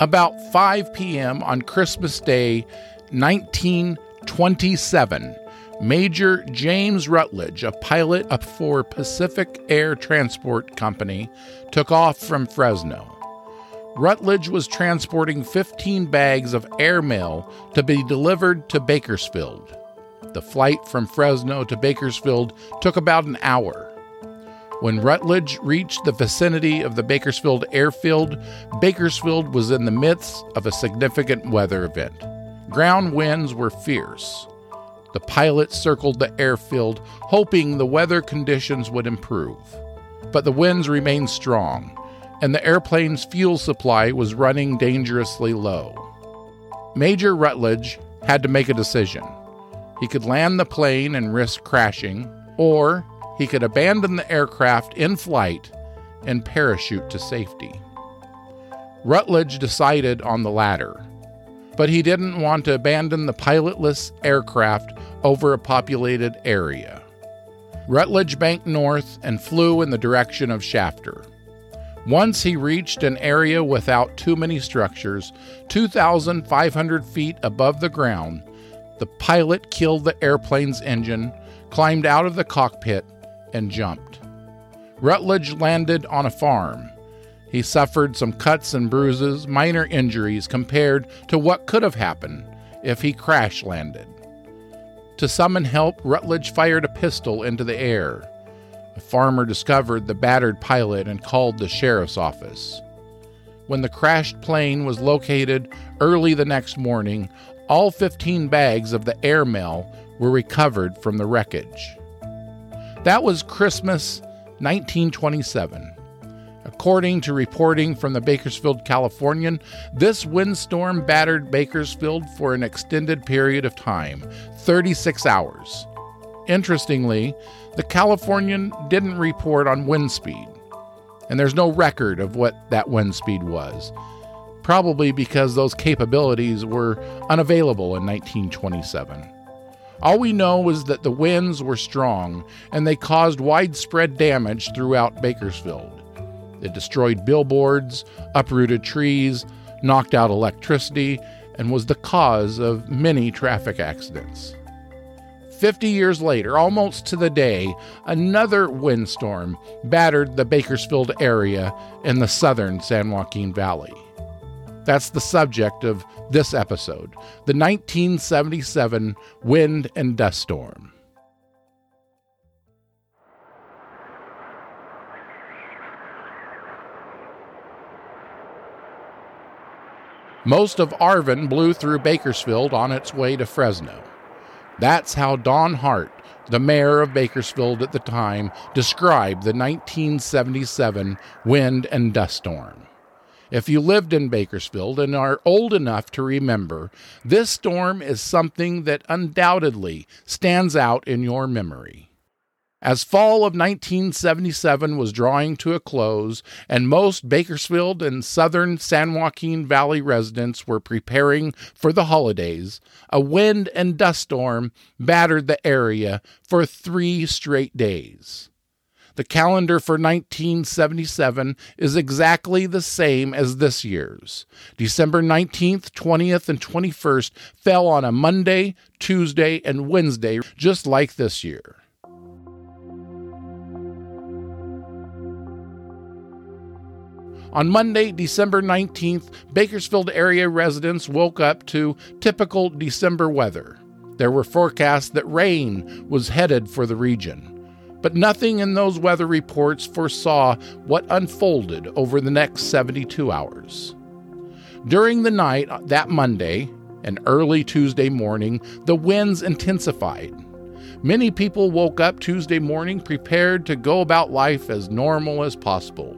About 5 p.m. on Christmas Day, 1927, Major James Rutledge, a pilot for Pacific Air Transport Company, took off from Fresno. Rutledge was transporting 15 bags of airmail to be delivered to Bakersfield. The flight from Fresno to Bakersfield took about an hour. When Rutledge reached the vicinity of the Bakersfield airfield, Bakersfield was in the midst of a significant weather event. Ground winds were fierce. The pilot circled the airfield, hoping the weather conditions would improve. But the winds remained strong, and the airplane's fuel supply was running dangerously low. Major Rutledge had to make a decision. He could land the plane and risk crashing, or he could abandon the aircraft in flight and parachute to safety. Rutledge decided on the latter, but he didn't want to abandon the pilotless aircraft over a populated area. Rutledge banked north and flew in the direction of Shafter. Once he reached an area without too many structures, 2,500 feet above the ground, the pilot killed the airplane's engine, climbed out of the cockpit, and jumped. Rutledge landed on a farm. He suffered some cuts and bruises, minor injuries compared to what could have happened if he crash landed. To summon help, Rutledge fired a pistol into the air. A farmer discovered the battered pilot and called the sheriff's office. When the crashed plane was located early the next morning, all 15 bags of the airmail were recovered from the wreckage. That was Christmas 1927. According to reporting from the Bakersfield Californian, this windstorm battered Bakersfield for an extended period of time 36 hours. Interestingly, the Californian didn't report on wind speed, and there's no record of what that wind speed was, probably because those capabilities were unavailable in 1927. All we know is that the winds were strong and they caused widespread damage throughout Bakersfield. It destroyed billboards, uprooted trees, knocked out electricity, and was the cause of many traffic accidents. Fifty years later, almost to the day, another windstorm battered the Bakersfield area in the southern San Joaquin Valley. That's the subject of this episode the 1977 Wind and Dust Storm. Most of Arvin blew through Bakersfield on its way to Fresno. That's how Don Hart, the mayor of Bakersfield at the time, described the 1977 wind and dust storm. If you lived in Bakersfield and are old enough to remember, this storm is something that undoubtedly stands out in your memory. As fall of 1977 was drawing to a close, and most Bakersfield and southern San Joaquin Valley residents were preparing for the holidays, a wind and dust storm battered the area for three straight days. The calendar for 1977 is exactly the same as this year's. December 19th, 20th, and 21st fell on a Monday, Tuesday, and Wednesday, just like this year. On Monday, December 19th, Bakersfield area residents woke up to typical December weather. There were forecasts that rain was headed for the region. But nothing in those weather reports foresaw what unfolded over the next 72 hours. During the night uh, that Monday and early Tuesday morning, the winds intensified. Many people woke up Tuesday morning prepared to go about life as normal as possible.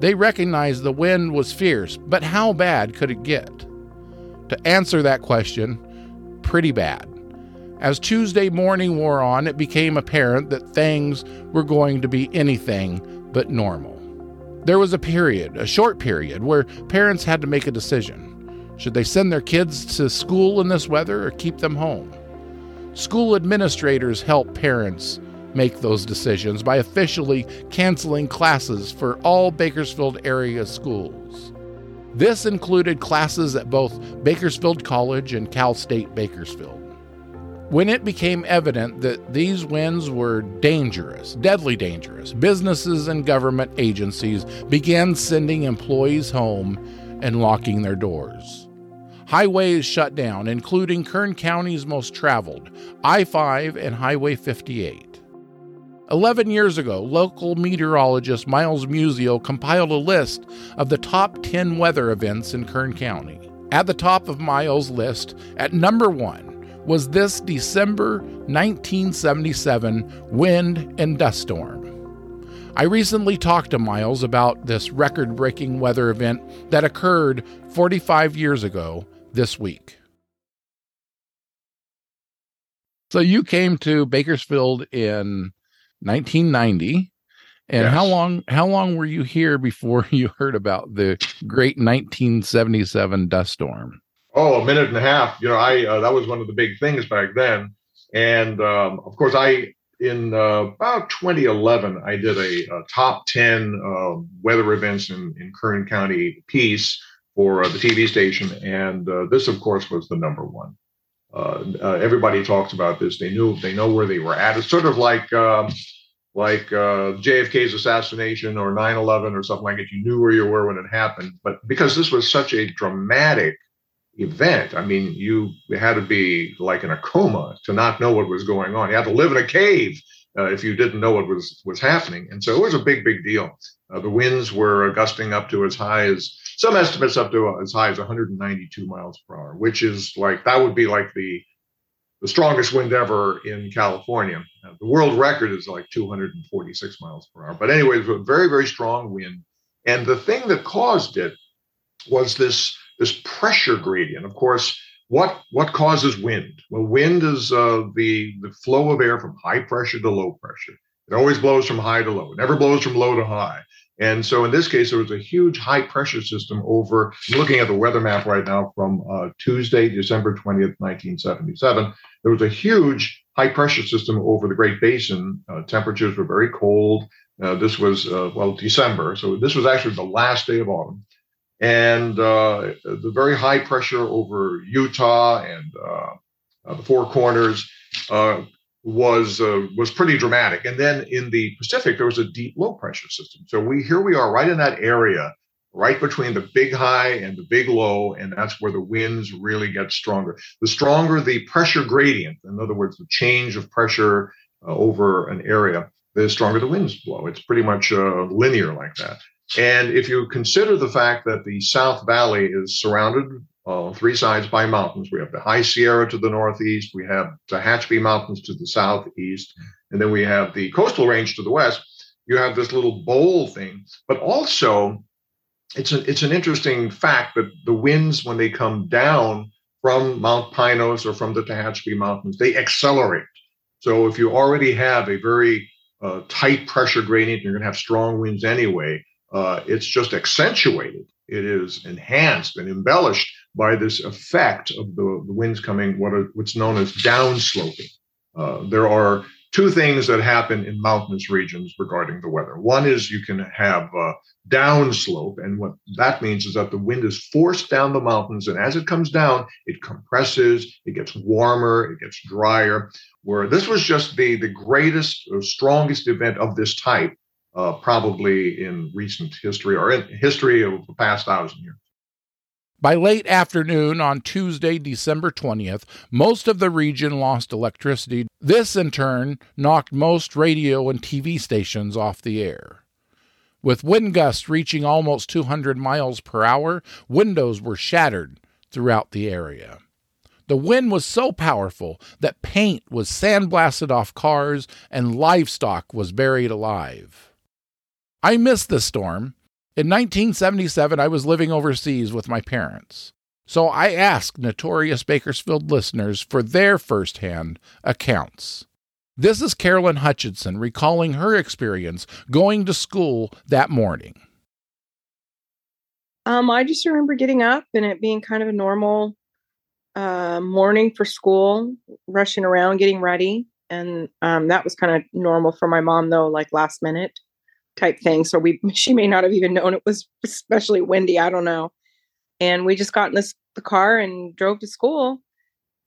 They recognized the wind was fierce, but how bad could it get? To answer that question, pretty bad. As Tuesday morning wore on, it became apparent that things were going to be anything but normal. There was a period, a short period, where parents had to make a decision. Should they send their kids to school in this weather or keep them home? School administrators help parents make those decisions by officially canceling classes for all Bakersfield area schools. This included classes at both Bakersfield College and Cal State Bakersfield. When it became evident that these winds were dangerous, deadly dangerous, businesses and government agencies began sending employees home and locking their doors. Highways shut down, including Kern County's most traveled, I 5 and Highway 58. Eleven years ago, local meteorologist Miles Muzio compiled a list of the top 10 weather events in Kern County. At the top of Miles' list, at number one, was this December 1977 wind and dust storm. I recently talked to Miles about this record breaking weather event that occurred 45 years ago this week. So you came to Bakersfield in 1990 and yes. how long how long were you here before you heard about the great 1977 dust storm? Oh, a minute and a half. You know, I uh, that was one of the big things back then. And um, of course, I in uh, about 2011, I did a, a top 10 uh, weather events in, in Kern County piece for uh, the TV station, and uh, this, of course, was the number one. Uh, everybody talks about this. They knew they know where they were at. It's sort of like um, like uh, JFK's assassination or 9/11 or something like it. You knew where you were when it happened, but because this was such a dramatic event, I mean, you had to be like in a coma to not know what was going on. You had to live in a cave uh, if you didn't know what was was happening, and so it was a big, big deal. Uh, the winds were gusting up to as high as some estimates up to as high as 192 miles per hour, which is like that would be like the the strongest wind ever in California. Uh, the world record is like 246 miles per hour. But anyway, it was a very very strong wind, and the thing that caused it was this this pressure gradient. Of course, what what causes wind? Well, wind is uh, the the flow of air from high pressure to low pressure. It always blows from high to low. It never blows from low to high. And so in this case, there was a huge high pressure system over, looking at the weather map right now from uh, Tuesday, December 20th, 1977. There was a huge high pressure system over the Great Basin. Uh, temperatures were very cold. Uh, this was, uh, well, December. So this was actually the last day of autumn. And uh, the very high pressure over Utah and uh, the Four Corners was uh, was pretty dramatic. And then in the Pacific, there was a deep low pressure system. So we here we are right in that area, right between the big high and the big low, and that's where the winds really get stronger. The stronger the pressure gradient, in other words, the change of pressure uh, over an area, the stronger the winds blow. It's pretty much uh, linear like that. And if you consider the fact that the South Valley is surrounded uh, three sides by mountains. We have the High Sierra to the northeast, we have the Tehachapi Mountains to the southeast, and then we have the coastal range to the west. You have this little bowl thing, but also it's an it's an interesting fact that the winds when they come down from Mount Pinos or from the Tehachapi Mountains, they accelerate. So if you already have a very uh, tight pressure gradient, you're going to have strong winds anyway. Uh, it's just accentuated. It is enhanced and embellished by this effect of the, the winds coming, what are, what's known as downsloping. Uh, there are two things that happen in mountainous regions regarding the weather. One is you can have a downslope, and what that means is that the wind is forced down the mountains, and as it comes down, it compresses, it gets warmer, it gets drier. Where this was just the the greatest or strongest event of this type, uh, probably in recent history or in history of the past thousand years. By late afternoon on Tuesday, December 20th, most of the region lost electricity. This, in turn, knocked most radio and TV stations off the air. With wind gusts reaching almost 200 miles per hour, windows were shattered throughout the area. The wind was so powerful that paint was sandblasted off cars and livestock was buried alive. I missed the storm in 1977, I was living overseas with my parents. So I asked notorious Bakersfield listeners for their firsthand accounts. This is Carolyn Hutchinson recalling her experience going to school that morning. Um, I just remember getting up and it being kind of a normal uh, morning for school, rushing around, getting ready. And um, that was kind of normal for my mom, though, like last minute type thing. So we, she may not have even known it was especially windy. I don't know. And we just got in this the car and drove to school,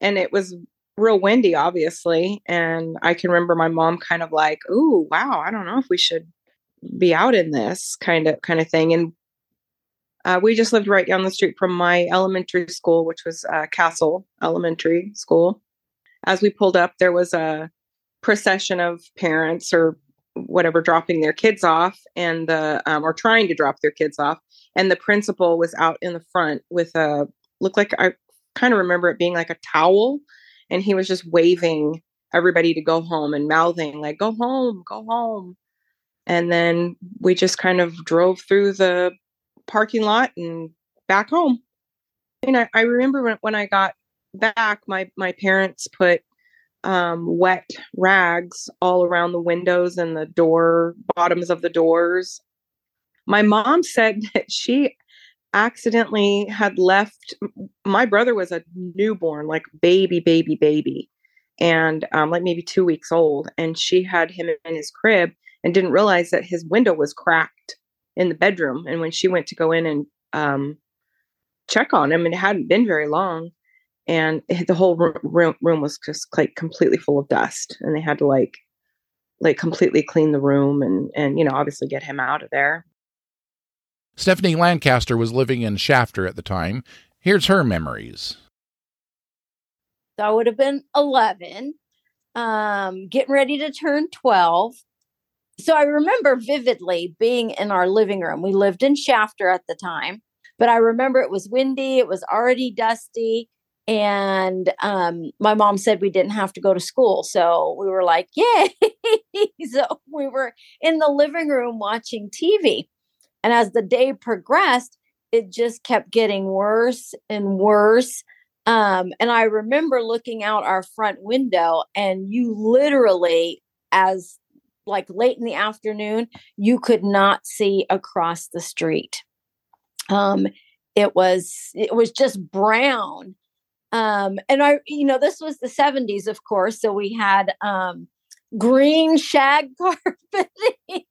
and it was real windy, obviously. And I can remember my mom kind of like, "Ooh, wow, I don't know if we should be out in this kind of kind of thing." And uh, we just lived right down the street from my elementary school, which was uh, Castle Elementary School. As we pulled up, there was a procession of parents or whatever dropping their kids off, and the um, or trying to drop their kids off, and the principal was out in the front with a looked like I kind of remember it being like a towel, and he was just waving everybody to go home and mouthing like "Go home, go home." And then we just kind of drove through the parking lot and back home. And I, I remember when, when I got back, my my parents put um, wet rags all around the windows and the door bottoms of the doors. My mom said that she accidentally had left. My brother was a newborn, like baby, baby, baby, and um, like maybe two weeks old, and she had him in his crib and didn't realize that his window was cracked in the bedroom. And when she went to go in and um, check on him, and it hadn't been very long, and the whole room, room was just like completely full of dust, and they had to like like completely clean the room and and you know obviously get him out of there. Stephanie Lancaster was living in Shafter at the time. Here's her memories. So I would have been 11, um, getting ready to turn 12 so I remember vividly being in our living room. We lived in Shafter at the time, but I remember it was windy, it was already dusty. And um, my mom said we didn't have to go to school. So we were like, yay. so we were in the living room watching TV. And as the day progressed, it just kept getting worse and worse. Um, and I remember looking out our front window, and you literally, as like late in the afternoon, you could not see across the street. Um, it was it was just brown. Um, and I, you know, this was the 70s, of course. So we had um green shag carpeting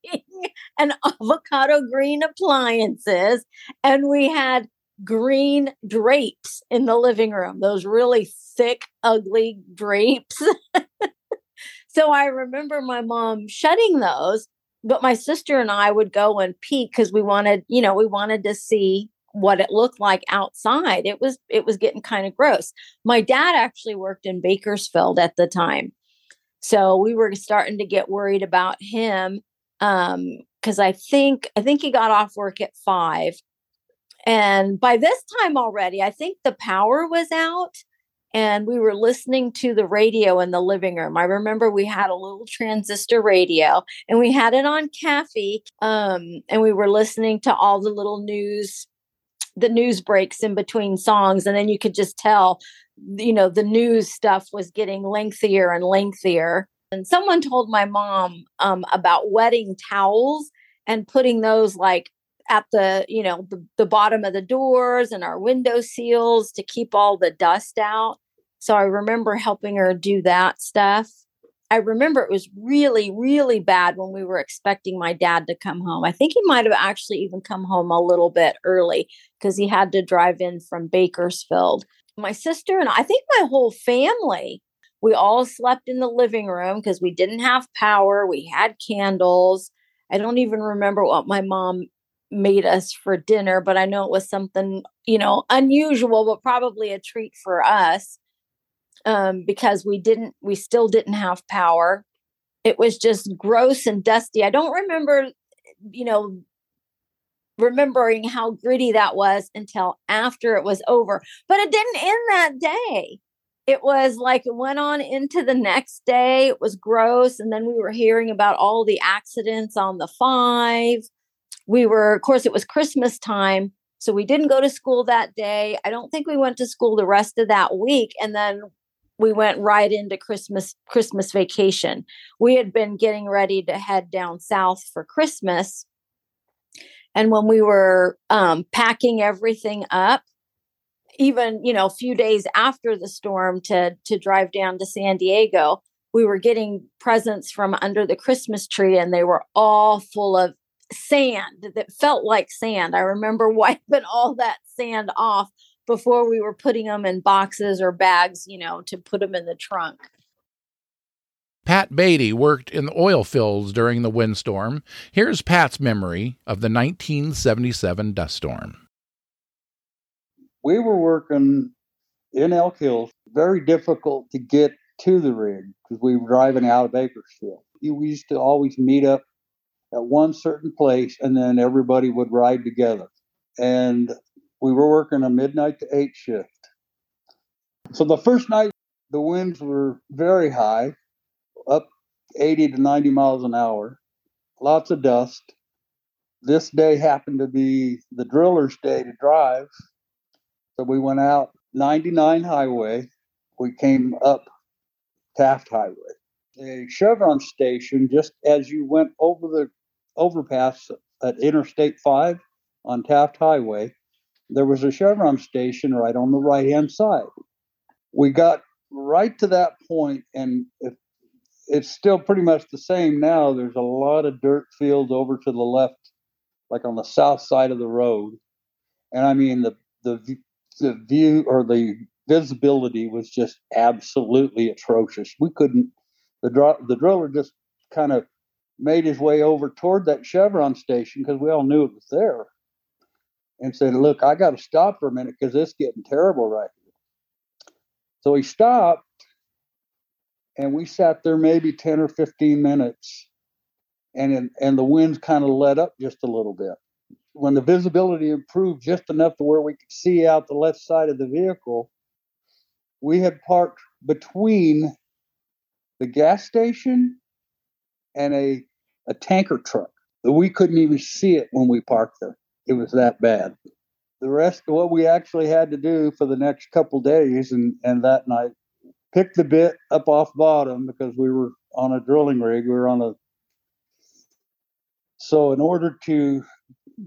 and avocado green appliances, and we had green drapes in the living room, those really thick, ugly drapes. So I remember my mom shutting those, but my sister and I would go and peek because we wanted, you know, we wanted to see what it looked like outside. It was it was getting kind of gross. My dad actually worked in Bakersfield at the time. So we were starting to get worried about him um because I think I think he got off work at 5 and by this time already I think the power was out and we were listening to the radio in the living room. I remember we had a little transistor radio and we had it on Caffey, um, and we were listening to all the little news, the news breaks in between songs, and then you could just tell, you know, the news stuff was getting lengthier and lengthier. And someone told my mom um, about wetting towels and putting those like at the you know the, the bottom of the doors and our window seals to keep all the dust out so i remember helping her do that stuff i remember it was really really bad when we were expecting my dad to come home. I think he might have actually even come home a little bit early because he had to drive in from bakersfield. My sister and i think my whole family we all slept in the living room because we didn't have power we had candles. I don't even remember what my mom made us for dinner, but I know it was something, you know, unusual, but probably a treat for us um, because we didn't, we still didn't have power. It was just gross and dusty. I don't remember, you know, remembering how gritty that was until after it was over, but it didn't end that day. It was like it went on into the next day. It was gross. And then we were hearing about all the accidents on the five we were, of course, it was Christmas time. So we didn't go to school that day. I don't think we went to school the rest of that week. And then we went right into Christmas Christmas vacation. We had been getting ready to head down south for Christmas. And when we were um, packing everything up, even you know a few days after the storm to to drive down to San Diego, we were getting presents from under the Christmas tree, and they were all full of sand that felt like sand. I remember wiping all that sand off before we were putting them in boxes or bags, you know, to put them in the trunk. Pat Beatty worked in the oil fields during the windstorm. Here's Pat's memory of the 1977 dust storm. We were working in Elk Hills, very difficult to get to the rig because we were driving out of Bakersfield. We used to always meet up at one certain place and then everybody would ride together. And we were working a midnight to eight shift. So the first night, the winds were very high, up 80 to 90 miles an hour, lots of dust. This day happened to be the driller's day to drive. So we went out 99 highway. We came up Taft Highway. A Chevron station, just as you went over the overpass at Interstate 5 on Taft Highway, there was a Chevron station right on the right hand side. We got right to that point, and it, it's still pretty much the same now. There's a lot of dirt fields over to the left, like on the south side of the road. And I mean, the, the, the view or the visibility was just absolutely atrocious. We couldn't, the, dr- the driller just kind of made his way over toward that Chevron station because we all knew it was there and said, Look, I got to stop for a minute because it's getting terrible right here. So he stopped and we sat there maybe 10 or 15 minutes and, and the winds kind of let up just a little bit. When the visibility improved just enough to where we could see out the left side of the vehicle, we had parked between the gas station and a, a tanker truck. That we couldn't even see it when we parked there it was that bad. The rest of what we actually had to do for the next couple days and, and that night, pick the bit up off bottom because we were on a drilling rig. We were on a so in order to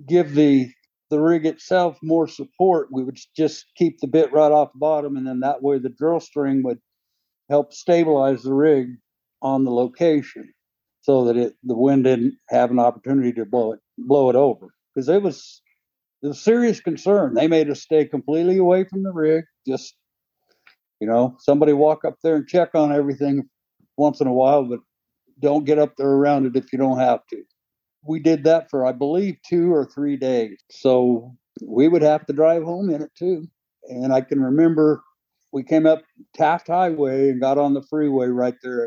give the the rig itself more support, we would just keep the bit right off the bottom, and then that way the drill string would help stabilize the rig on the location, so that it the wind didn't have an opportunity to blow it blow it over because it was was serious concern. They made us stay completely away from the rig. Just you know, somebody walk up there and check on everything once in a while, but don't get up there around it if you don't have to. We did that for I believe two or three days. So we would have to drive home in it too. And I can remember we came up Taft Highway and got on the freeway right there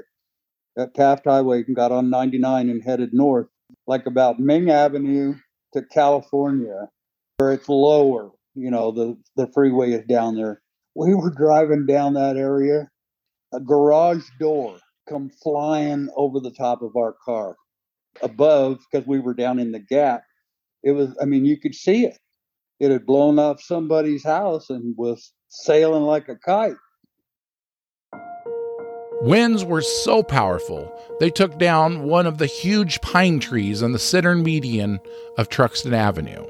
at, at Taft Highway and got on 99 and headed north, like about Ming Avenue to California, where it's lower. You know, the the freeway is down there. We were driving down that area, a garage door come flying over the top of our car, above because we were down in the gap. It was, I mean, you could see it. It had blown off somebody's house and was sailing like a kite. Winds were so powerful, they took down one of the huge pine trees on the center median of Truxtun Avenue.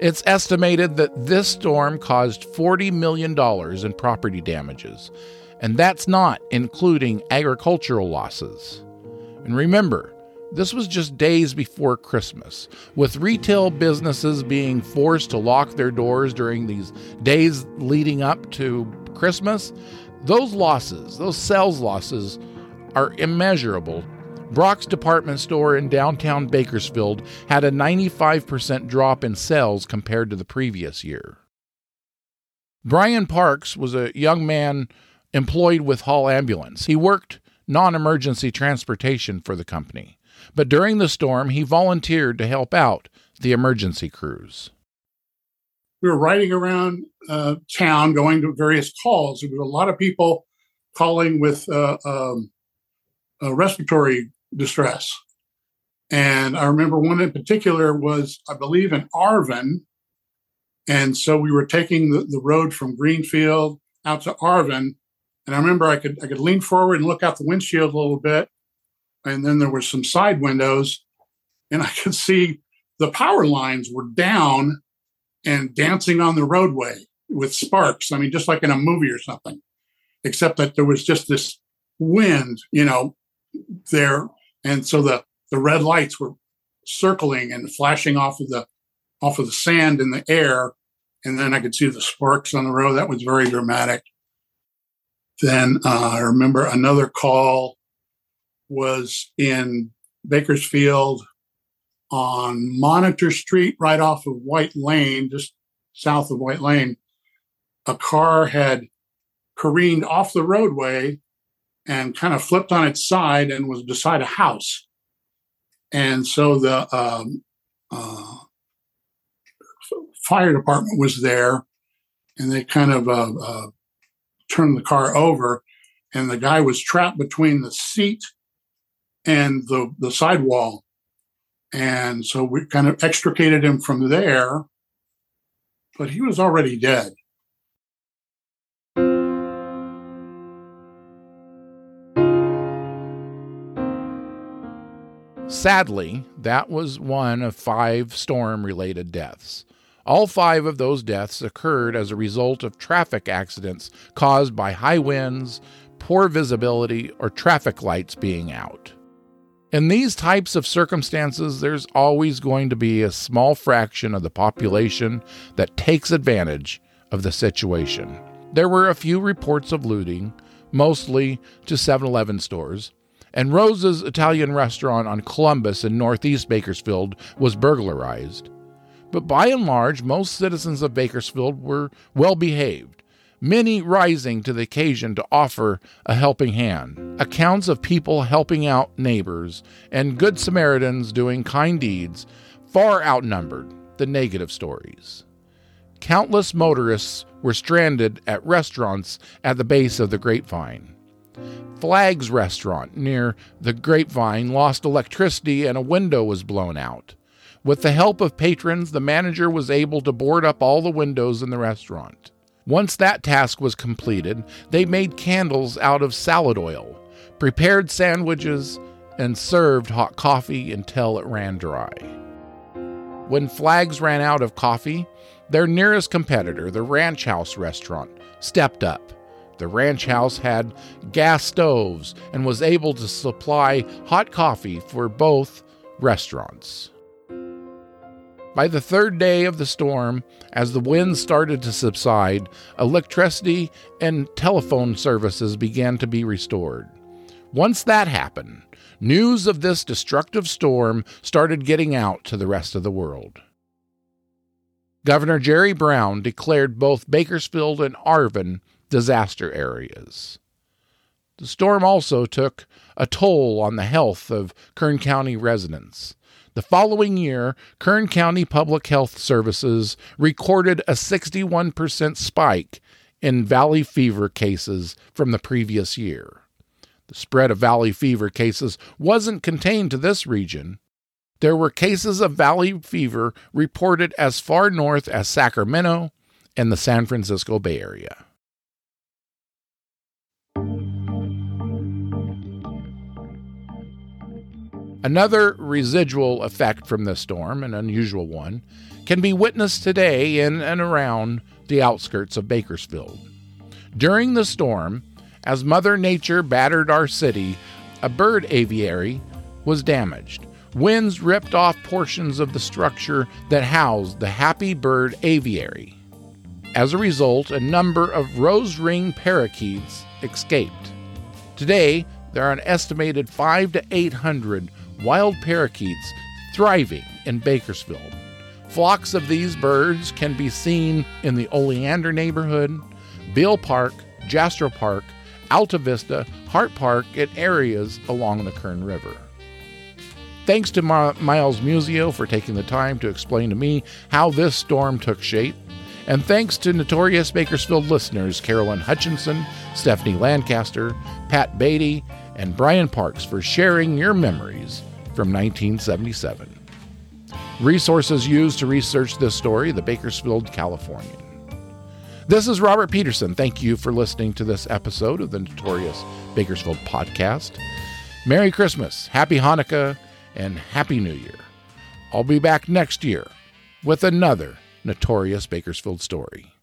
It's estimated that this storm caused $40 million in property damages, and that's not including agricultural losses. And remember, this was just days before Christmas, with retail businesses being forced to lock their doors during these days leading up to Christmas. Those losses, those sales losses, are immeasurable. Brock's department store in downtown Bakersfield had a 95% drop in sales compared to the previous year. Brian Parks was a young man employed with Hall Ambulance. He worked non emergency transportation for the company, but during the storm, he volunteered to help out the emergency crews we were riding around uh, town going to various calls. There was a lot of people calling with uh, um, respiratory distress. And I remember one in particular was, I believe, in Arvin. And so we were taking the, the road from Greenfield out to Arvin. And I remember I could I could lean forward and look out the windshield a little bit. And then there were some side windows, and I could see the power lines were down and dancing on the roadway with sparks. I mean, just like in a movie or something, except that there was just this wind, you know, there. And so the, the red lights were circling and flashing off of the off of the sand in the air. And then I could see the sparks on the road. That was very dramatic. Then uh, I remember another call was in Bakersfield on Monitor Street, right off of White Lane, just south of White Lane. A car had careened off the roadway and kind of flipped on its side and was beside a house. And so the um, uh, fire department was there and they kind of uh, uh, turned the car over and the guy was trapped between the seat and the, the sidewall. And so we kind of extricated him from there, but he was already dead. Sadly, that was one of five storm related deaths. All five of those deaths occurred as a result of traffic accidents caused by high winds, poor visibility, or traffic lights being out. In these types of circumstances, there's always going to be a small fraction of the population that takes advantage of the situation. There were a few reports of looting, mostly to 7 Eleven stores, and Rose's Italian restaurant on Columbus in northeast Bakersfield was burglarized. But by and large, most citizens of Bakersfield were well behaved, many rising to the occasion to offer a helping hand. Accounts of people helping out neighbors and good Samaritans doing kind deeds far outnumbered the negative stories. Countless motorists were stranded at restaurants at the base of the grapevine. Flag's restaurant near the grapevine lost electricity and a window was blown out. With the help of patrons, the manager was able to board up all the windows in the restaurant. Once that task was completed, they made candles out of salad oil, prepared sandwiches, and served hot coffee until it ran dry. When Flags ran out of coffee, their nearest competitor, the Ranch House restaurant, stepped up. The ranch house had gas stoves and was able to supply hot coffee for both restaurants. By the third day of the storm, as the winds started to subside, electricity and telephone services began to be restored. Once that happened, news of this destructive storm started getting out to the rest of the world. Governor Jerry Brown declared both Bakersfield and Arvin disaster areas. The storm also took a toll on the health of Kern County residents. The following year, Kern County Public Health Services recorded a 61% spike in valley fever cases from the previous year. The spread of valley fever cases wasn't contained to this region. There were cases of valley fever reported as far north as Sacramento and the San Francisco Bay Area. Another residual effect from this storm, an unusual one, can be witnessed today in and around the outskirts of Bakersfield. During the storm, as Mother Nature battered our city, a bird aviary was damaged. Winds ripped off portions of the structure that housed the Happy Bird Aviary. As a result, a number of rose ring parakeets escaped. Today, there are an estimated 5 to 800 wild parakeets thriving in Bakersfield. Flocks of these birds can be seen in the Oleander neighborhood, Beale Park, Jastrow Park, Alta Vista, Hart Park, and areas along the Kern River. Thanks to Miles Muzio for taking the time to explain to me how this storm took shape. And thanks to notorious Bakersfield listeners Carolyn Hutchinson, Stephanie Lancaster, Pat Beatty, and Brian Parks for sharing your memories from 1977. Resources used to research this story the Bakersfield Californian. This is Robert Peterson. Thank you for listening to this episode of the Notorious Bakersfield Podcast. Merry Christmas, Happy Hanukkah, and Happy New Year. I'll be back next year with another Notorious Bakersfield story.